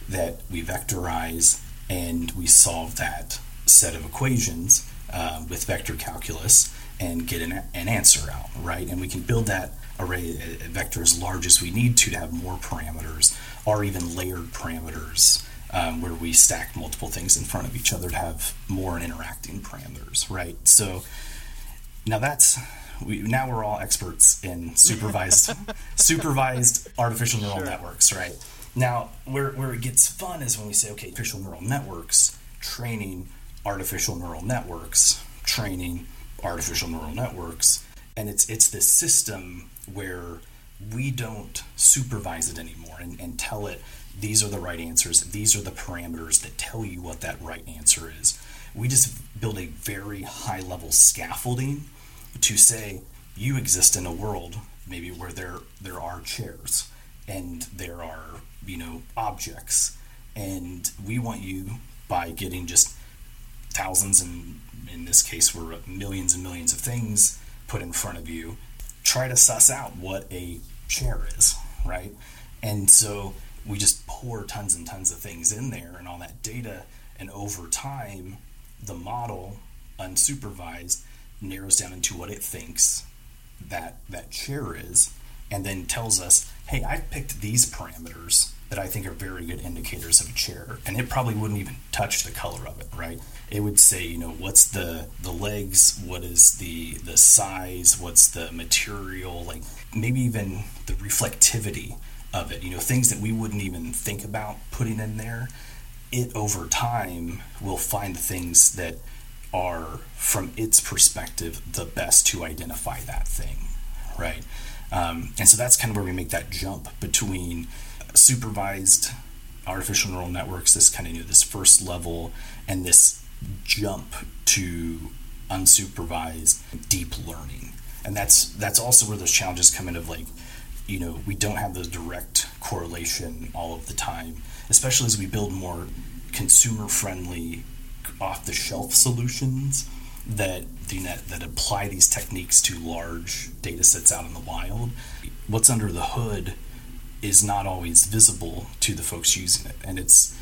I: that we vectorize and we solve that set of equations uh, with vector calculus and get an, an answer out, right? And we can build that array a vector as large as we need to to have more parameters or even layered parameters um, where we stack multiple things in front of each other to have more interacting parameters, right? So now that's we, now we're all experts in supervised supervised artificial neural
B: Sure.
I: networks, right? Now where where it gets fun is when we say, okay, artificial neural networks training artificial neural networks training artificial neural networks, and it's it's this system where we don't supervise it anymore and, and tell it these are the right answers, these are the parameters that tell you what that right answer is. We just build a very high level scaffolding to say you exist in a world maybe where there there are chairs and there are you know objects. And we want you by getting just thousands and in this case we're millions and millions of things put in front of you try to suss out what a chair is right? And so we just pour tons and tons of things in there and all that data and over time the model unsupervised narrows down into what it thinks that that chair is and then tells us hey i've picked these parameters that i think are very good indicators of a chair. And it probably wouldn't even touch the color of it right? It would say you know what's the the legs what is the the size what's the material like maybe even the reflectivity of it. You know things that we wouldn't even think about putting in there. It over time will find the things that are from its perspective the best to identify that thing right? Um, and so that's kind of where we make that jump between supervised artificial neural networks this kind of you know this first level and this jump to unsupervised deep learning. And that's that's also where those challenges come in of like you know we don't have the direct correlation all of the time especially as we build more consumer friendly off the shelf solutions that that, that apply these techniques to large data sets out in the wild. What's under the hood is not always visible to the folks using it. And it's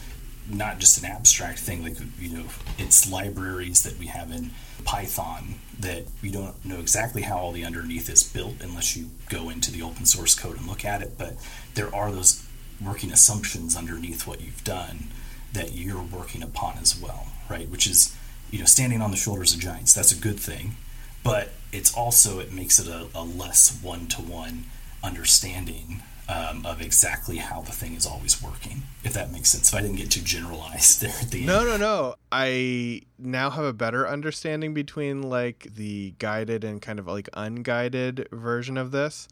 I: not just an abstract thing like you know it's libraries that we have in python that we don't know exactly how all the underneath is built unless you go into the open source code and look at it. But there are those working assumptions underneath what you've done that you're working upon as well right which is you know standing on the shoulders of giants that's a good thing but it's also it makes it a, a less one-to-one understanding um, of exactly how the thing is always working if that makes sense if i didn't get too generalized there at the
B: No,
I: end
B: no, no. no. I now have a better understanding between like the guided and kind of like unguided version of this.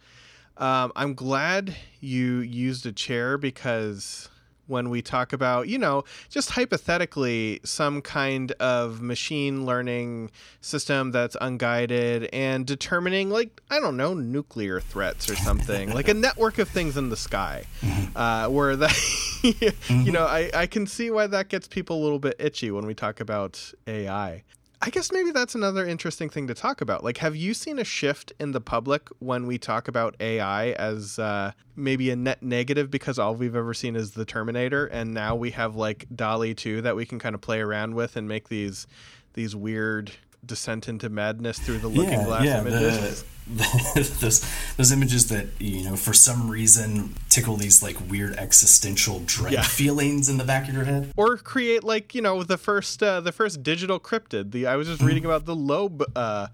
B: Um, I'm glad you used a chair because when we talk about, you know, just hypothetically, some kind of machine learning system that's unguided and determining, like, I don't know, nuclear threats or something, like a network of things in the sky, uh, where that, you know, I, I can see why that gets people a little bit itchy when we talk about AI. I guess maybe that's another interesting thing to talk about. Like, have you seen a shift in the public when we talk about AI as uh, maybe a net negative because all we've ever seen is the Terminator, and now we have like DALL-E 2 that we can kind of play around with and make these these weird descent into madness through the looking glass images.
I: The, those those images that you know for some reason tickle these like weird existential dread
B: Yeah.
I: feelings in the back of your head.
B: or create like you know the first uh, the first digital cryptid. The I was just reading about the Loab. Uh,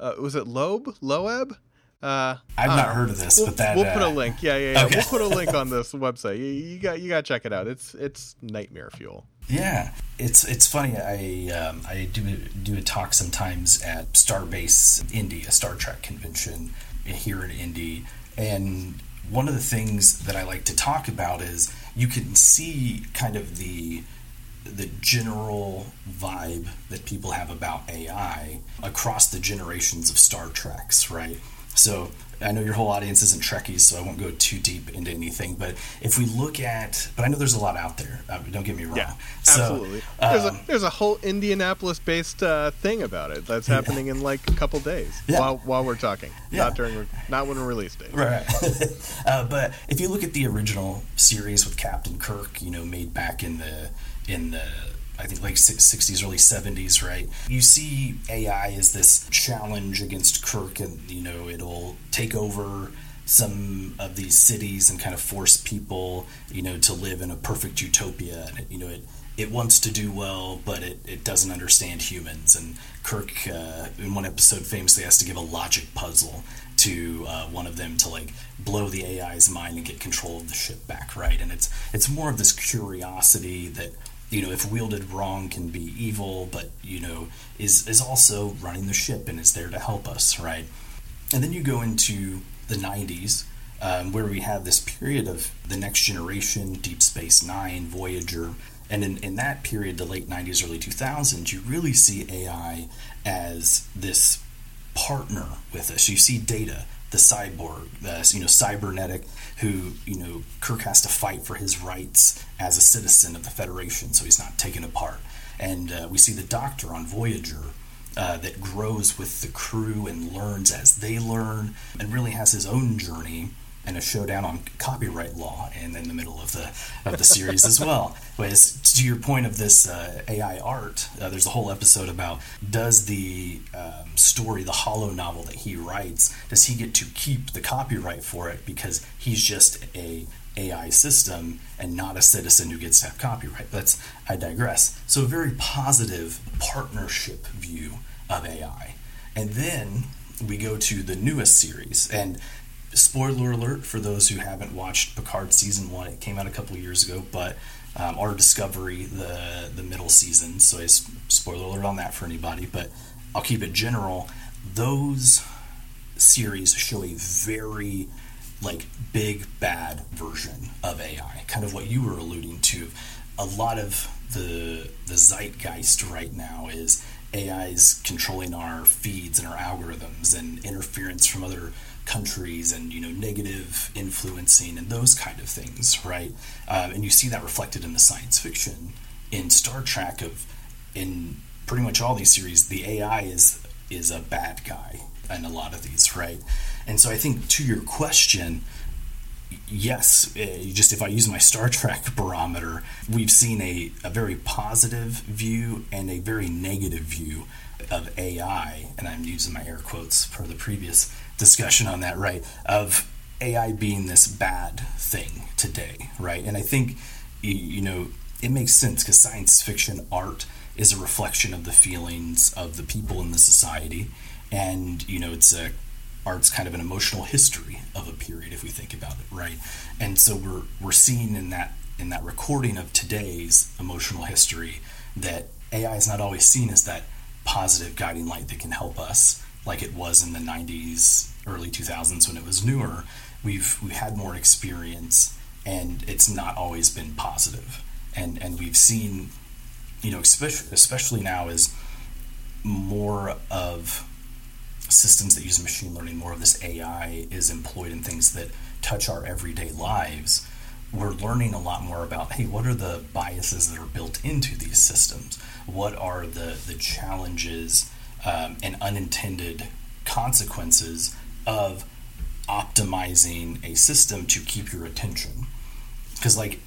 B: uh, was it Loab Loab? Uh,
I: I've not
B: don't
I: heard of this,
B: we'll,
I: but that
B: we'll
I: uh,
B: put a link. Yeah, yeah, yeah.
I: okay.
B: We'll put a link on this website. You, you got you got to check it out. It's it's nightmare fuel.
I: Yeah, it's it's funny. I um, I do do a talk sometimes at Starbase Indy, a Star Trek convention here in Indy, and one of the things that I like to talk about is you can see kind of the the general vibe that people have about AI across the generations of Star Treks, right? So I know your whole audience isn't Trekkies, so I won't go too deep into anything. But if we look at, but I know there's a lot out there. Uh, don't get me wrong.
B: Yeah,
I: So,
B: absolutely. there's,
I: um,
B: a, there's a whole Indianapolis-based uh, thing about it that's happening in like a couple days
I: Yeah.
B: while while we're talking.
I: Yeah.
B: Not during, not when release date.
I: Right. uh, but if you look at the original series with Captain Kirk, you know, made back in the in the I think like 60s, early 70s, right? You see AI as this challenge against Kirk, and you know, it'll take over some of these cities and kind of force people, you know, to live in a perfect utopia. And it, you know, it it wants to do well, but it, it doesn't understand humans. And Kirk, uh, in one episode, famously has to give a logic puzzle to uh, one of them to like blow the AI's mind and get control of the ship back, right? And it's it's more of this curiosity that you know, if wielded wrong, can be evil, but you know, is is also running the ship and is there to help us, right? And then you go into the 90s, um, where we have this period of the next generation, Deep Space Nine, Voyager. And in, in that period, the late 90s, early 2000s, you really see AI as this partner with us. You see Data, the cyborg, the you know cybernetic, who you know Kirk has to fight for his rights as a citizen of the Federation, so he's not taken apart. And uh, we see the Doctor on Voyager, uh, that grows with the crew and learns as they learn, and really has his own journey and a showdown on copyright law and in the middle of the of the series as well. Whereas to your point of this uh, AI art, uh, there's a whole episode about does the um, story, the holonovel that he writes, does he get to keep the copyright for it because he's just a AI system and not a citizen who gets to have copyright. That's I digress. So a very positive partnership view of AI. And then we go to the newest series and spoiler alert for those who haven't watched Picard season 1. It came out a couple years ago, but um, our Discovery the the middle season. So it's spoiler alert on that for anybody, but I'll keep it general. Those series show a very like big bad version of AI, kind of what you were alluding to. A lot of the the zeitgeist right now is AI's controlling our feeds and our algorithms and interference from other countries and you know negative influencing and those kind of things, right? Um, and you see that reflected in the science fiction in Star Trek of in pretty much all these series, the AI is is a bad guy in a lot of these, right? And so I think to your question, yes, uh, just if I use my Star Trek barometer, we've seen a, a very positive view and a very negative view of AI, and I'm using my air quotes for the previous discussion on that, right? Of AI being this bad thing today, right? And I think, you know, it makes sense because science fiction art is a reflection of the feelings of the people in the society, and you know, it's a art's kind of an emotional history of a period if we think about it, right? And so we're we're seeing in that in that recording of today's emotional history that AI is not always seen as that positive guiding light that can help us like it was in the 90s early 2000s when it was newer we've we had more experience and it's not always been positive and and we've seen you know especially especially now is more of systems that use machine learning, more of this AI is employed in things that touch our everyday lives, we're learning a lot more about hey, what are the biases that are built into these systems? What are the, the challenges um, and unintended consequences of optimizing a system to keep your attention? Because, like,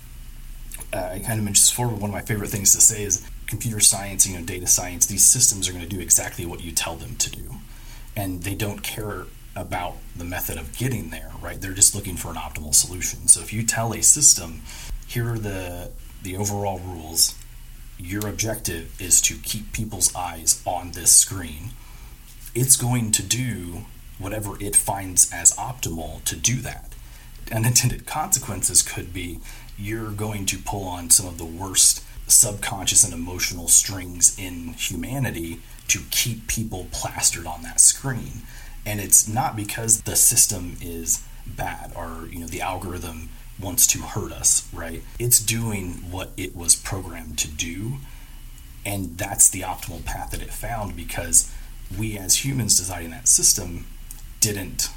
I: uh, I kind of mentioned before, one of my favorite things to say is computer science, you know, data science, these systems are going to do exactly what you tell them to do and they don't care about the method of getting there, right? They're just looking for an optimal solution. So if you tell a system, here are the the overall rules, your objective is to keep people's eyes on this screen. It's going to do whatever it finds as optimal to do that. Unintended consequences could be you're going to pull on some of the worst subconscious and emotional strings in humanity to keep people plastered on that screen. And it's not because the system is bad or you know the algorithm wants to hurt us, right? It's doing what it was programmed to do. And that's the optimal path that it found because we as humans designing that system didn't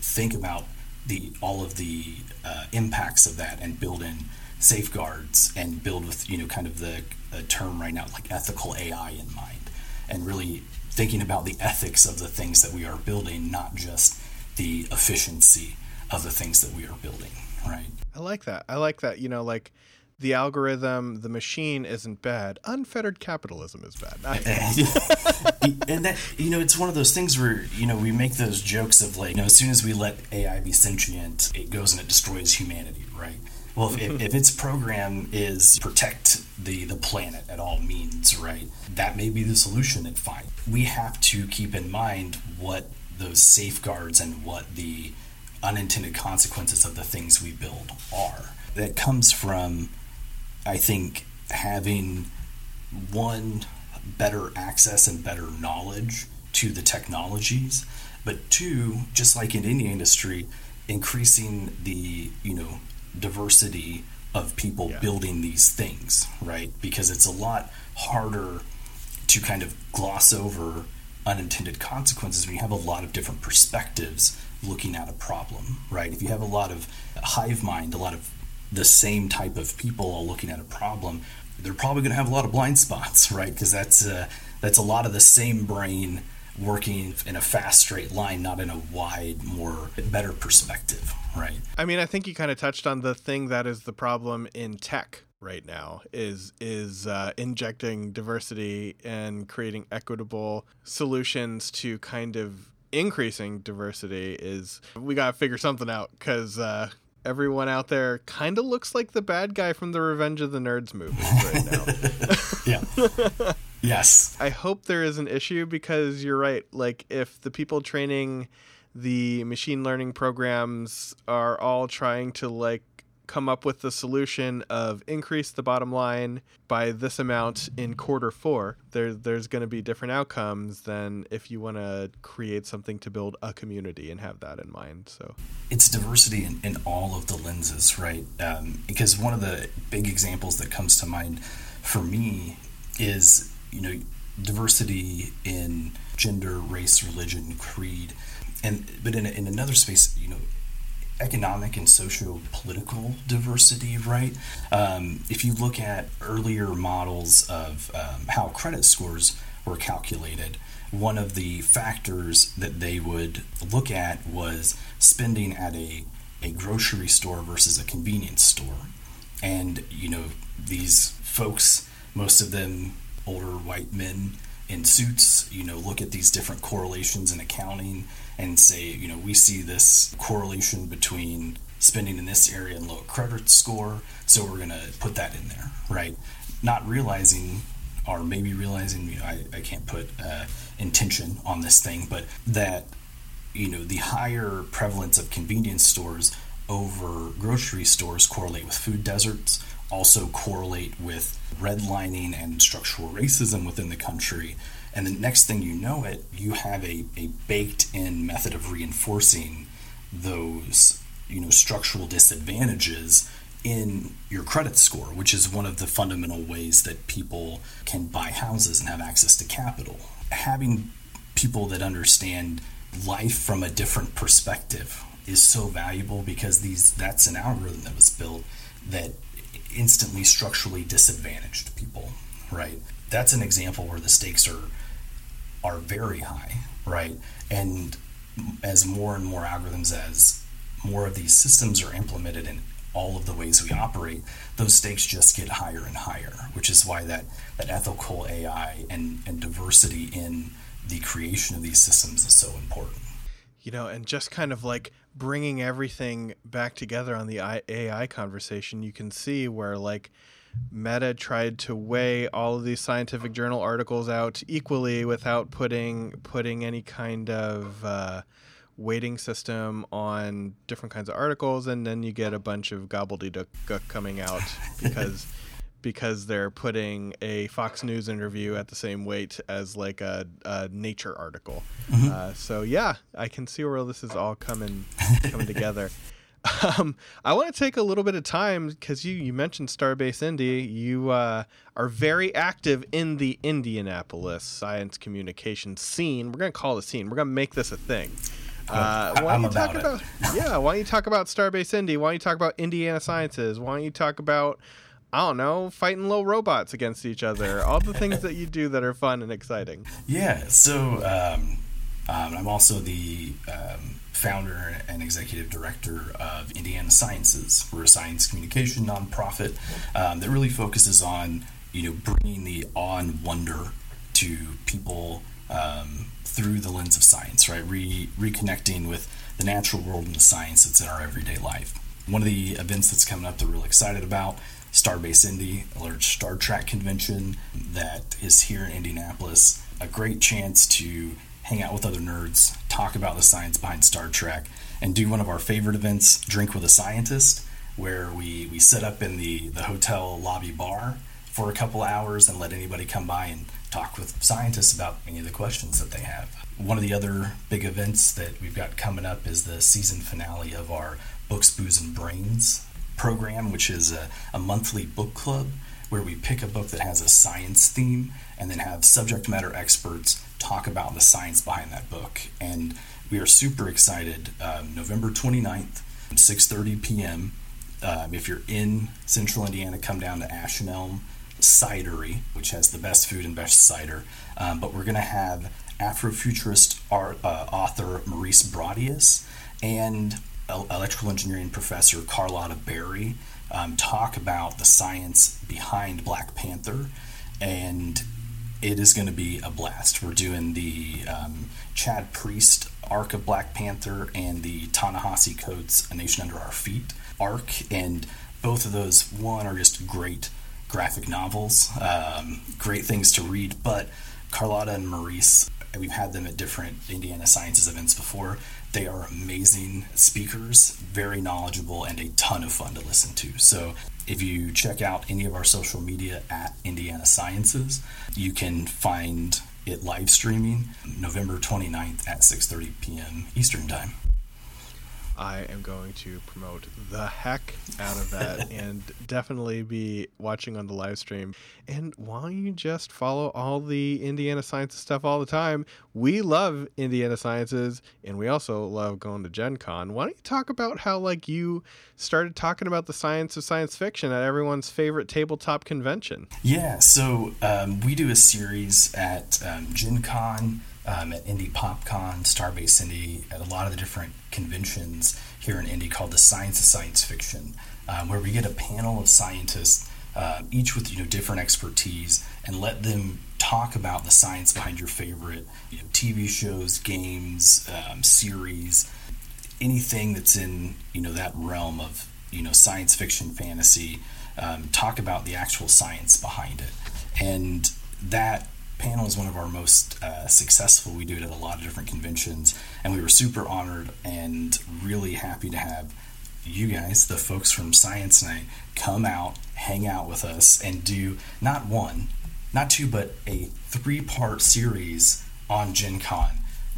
I: think about the all of the uh, impacts of that and build in safeguards and build with you know kind of the term right now like ethical AI in mind and really thinking about the ethics of the things that we are building, not just the efficiency of the things that we are building, right?
B: I like that. I like that. You know, like the algorithm, the machine isn't bad. Unfettered capitalism is bad.
I: and that you know, it's one of those things where you know we make those jokes of like, you know, as soon as we let AI be sentient, it goes and it destroys humanity, right? Well, if, if its program is protect the, the planet at all means, right, that may be the solution it fine. We have to keep in mind what those safeguards and what the unintended consequences of the things we build are. That comes from, I think, having one, better access and better knowledge to the technologies, but two, just like in any industry, increasing the, you know, diversity of people yeah. building these things, right? Because it's a lot harder to kind of gloss over unintended consequences when you have a lot of different perspectives looking at a problem, right? If you have a lot of hive mind, a lot of the same type of people all looking at a problem, they're probably going to have a lot of blind spots, right? Because that's uh, that's a lot of the same brain working in a fast straight line, not in a wide, more better perspective, right?
B: I mean, I think you kind of touched on the thing that is the problem in tech right now is is uh, injecting diversity and creating equitable solutions to kind of increasing diversity is we got to figure something out because uh, everyone out there kind of looks like the bad guy from the Revenge of the Nerds movie
I: right now. yeah. Yes.
B: I hope there is an issue because you're right. Like, if the people training the machine learning programs are all trying to, like, come up with the solution of increase the bottom line by this amount in quarter four, there, there's going to be different outcomes than if you want to create something to build a community and have that in mind. So
I: it's diversity in, in all of the lenses, right? Um, because one of the big examples that comes to mind for me is you know diversity in gender, race, religion, creed, and but in, in another space, you know, economic and socio-political diversity, right? Um, if you look at earlier models of um, how credit scores were calculated, one of the factors that they would look at was spending at a, a grocery store versus a convenience store. And, you know, these folks, most of them older white men in suits, you know, look at these different correlations in accounting and say, you know, we see this correlation between spending in this area and low credit score, so we're going to put that in there, right? Not realizing, or maybe realizing, you know, I, I can't put uh, intention on this thing, but that, you know, the higher prevalence of convenience stores over grocery stores correlate with food deserts also correlate with redlining and structural racism within the country. And the next thing you know it, you have a, a baked in method of reinforcing those you know structural disadvantages in your credit score, which is one of the fundamental ways that people can buy houses and have access to capital. Having people that understand life from a different perspective is so valuable because these that's an algorithm that was built that instantly structurally disadvantaged people, right? That's an example where the stakes are are very high, right? And as more and more algorithms, as more of these systems are implemented in all of the ways we operate, those stakes just get higher and higher, which is why that, that ethical AI and, and diversity in the creation of these systems is so important.
B: You know, and just kind of like bringing everything back together on the AI conversation, you can see where like Meta tried to weigh all of these scientific journal articles out equally without putting putting any kind of uh, weighting system on different kinds of articles, and then you get a bunch of gobbledygook coming out because because they're putting a Fox News interview at the same weight as like a, a Nature article. Uh, so yeah, I can see where this is all coming coming together. Um, I want to take a little bit of time because you you mentioned Starbase Indy. You uh, are very active in the Indianapolis science communication scene. We're gonna call it a scene. We're gonna make this a thing. Uh, why don't you talk
I: about
B: about yeah? Why don't you talk about Starbase Indy? Why don't you talk about Indiana Sciences? Why don't you talk about I don't know, fighting little robots against each other? All the things that you do that are fun and exciting.
I: Yeah, so um, um, I'm also the um, founder and executive director of Indiana Sciences. We're a science communication nonprofit um, that really focuses on you know bringing the awe and wonder to people um, through the lens of science, right? Re- reconnecting with the natural world and the science that's in our everyday life. One of the events that's coming up that we're really excited about Starbase Indy, a large Star Trek convention that is here in Indianapolis. A great chance to hang out with other nerds, talk about the science behind Star Trek, and do one of our favorite events, Drink with a Scientist, where we, we sit up in the, the hotel lobby bar for a couple hours and let anybody come by and talk with scientists about any of the questions that they have. One of the other big events that we've got coming up is the season finale of our Books, Booze, and Brains program, which is a, a monthly book club where we pick a book that has a science theme and then have subject matter experts talk about the science behind that book. And we are super excited. Um, November 29th, 6:30 p.m. Um, if you're in Central Indiana, come down to Ash & Elm Cidery, which has the best food and best cider. Um, but we're going to have Afrofuturist art, uh, author Maurice Broaddus and electrical engineering professor Carlotta Berry um, talk about the science behind Black Panther. And it is going to be a blast. We're doing the um, Chad Priest arc of Black Panther and the Ta-Nehisi Coates A Nation Under Our Feet arc, and both of those one are just great graphic novels, um, great things to read. But Carlotta and Maurice, we've had them at different Indiana Sciences events before. They are amazing speakers, very knowledgeable, and a ton of fun to listen to. So if you check out any of our social media at Indiana Sciences, you can find it live streaming November 29th at 6:30 p.m. Eastern Time.
B: I am going to promote the heck out of that and definitely be watching on the live stream. And why don't you just follow all the Indiana Sciences stuff all the time? We love Indiana Sciences and we also love going to Gen Con. Why don't you talk about how like you started talking about the science of science fiction at everyone's favorite tabletop convention?
I: Yeah, so um, we do a series at um, Gen Con, um, at Indy PopCon, Starbase Indy, at a lot of the different conventions here in Indy called the Science of Science Fiction, um, where we get a panel of scientists, uh, each with you know different expertise, and let them talk about the science behind your favorite you know, TV shows, games, um, series, anything that's in you know that realm of you know science fiction, fantasy. Um, talk about the actual science behind it, and that panel is one of our most uh, successful. We do it at a lot of different conventions, and we were super honored and really happy to have you guys, the folks from Science Night, come out, hang out with us, and do not one, not two, but a three part series on Gen Con.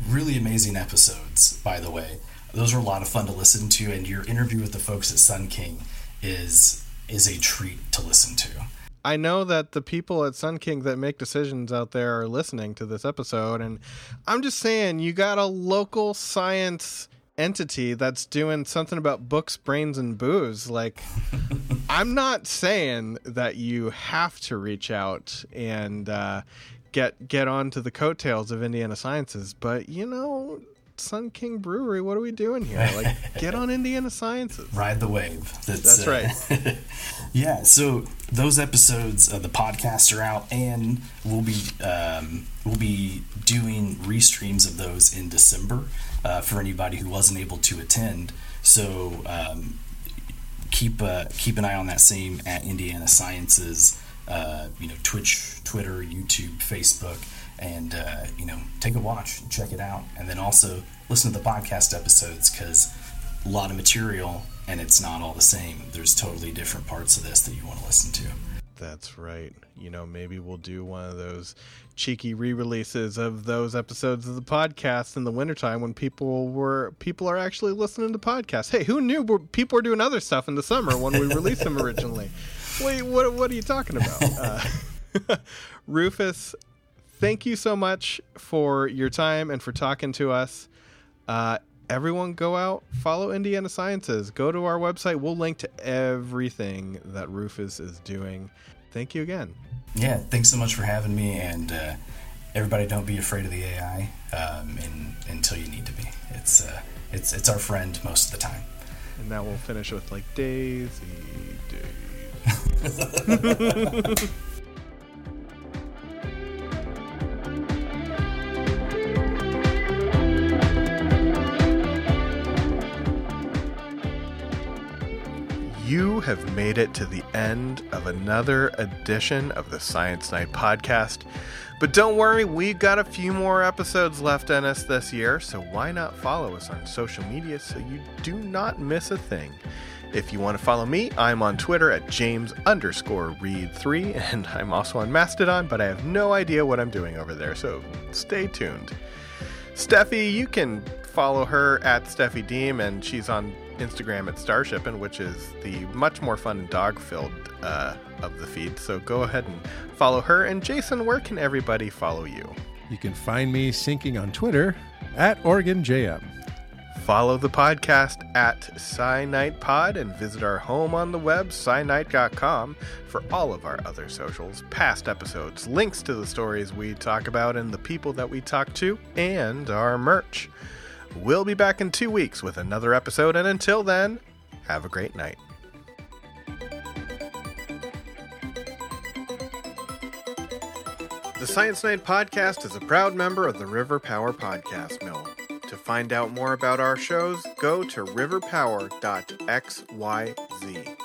I: Really amazing episodes, by the way. Those are a lot of fun to listen to, and your interview with the folks at Sun King is is a treat to listen to.
B: I know that the people at Sun King that make decisions out there are listening to this episode, and I'm just saying, you got a local science entity that's doing something about books, brains, and booze. Like, I'm not saying that you have to reach out and uh, get get onto the coattails of Indiana Sciences, but you know. Sun King Brewery, what are we doing here? Like, get on Indiana Sciences.
I: Ride the wave.
B: That's right.
I: yeah. So those episodes of the podcast are out, and we'll be um, we'll be doing restreams of those in December uh, for anybody who wasn't able to attend. So um, keep uh, keep an eye on that same at Indiana Sciences. Uh, you know, Twitch, Twitter, YouTube, Facebook, and uh, you know, take a watch, check it out, and then also listen to the podcast episodes because a lot of material and it's not all the same. There's totally different parts of this that you want to listen to.
B: That's right. You know, maybe we'll do one of those cheeky re-releases of those episodes of the podcast in the wintertime when people were people are actually listening to podcasts. Hey, who knew people were doing other stuff in the summer when we released them originally? Wait, what what are you talking about? Uh, Rufus, thank you so much for your time and for talking to us. Uh, everyone go out, follow Indiana Sciences. Go to our website. We'll link to everything that Rufus is doing. Thank you again.
I: Yeah, thanks so much for having me, and uh, everybody, don't be afraid of the AI um, in, until you need to be. It's uh, it's it's our friend most of the time.
B: And that will finish with like Daisy, Daisy. have made it to the end of another edition of the Science Night podcast. But don't worry, we've got a few more episodes left in us this year, so why not follow us on social media so you do not miss a thing? If you want to follow me, I'm on Twitter at James underscore Reed3, and I'm also on Mastodon, but I have no idea what I'm doing over there, so stay tuned. Steffi, you can follow her at Steffi Deem, and she's on Instagram at Starshippin', which is the much more fun and dog filled uh, of the feed. So go ahead and follow her. And Jason, where can everybody follow you?
C: You can find me syncing on Twitter at OregonJM.
B: Follow the podcast at SciNightPod and visit our home on the web, SciNight.com, for all of our other socials, past episodes, links to the stories we talk about and the people that we talk to, and our merch. We'll be back in two weeks with another episode, and until then, have a great night. The Science Night Podcast is a proud member of the River Power Podcast Mill. To find out more about our shows, go to riverpower.xyz.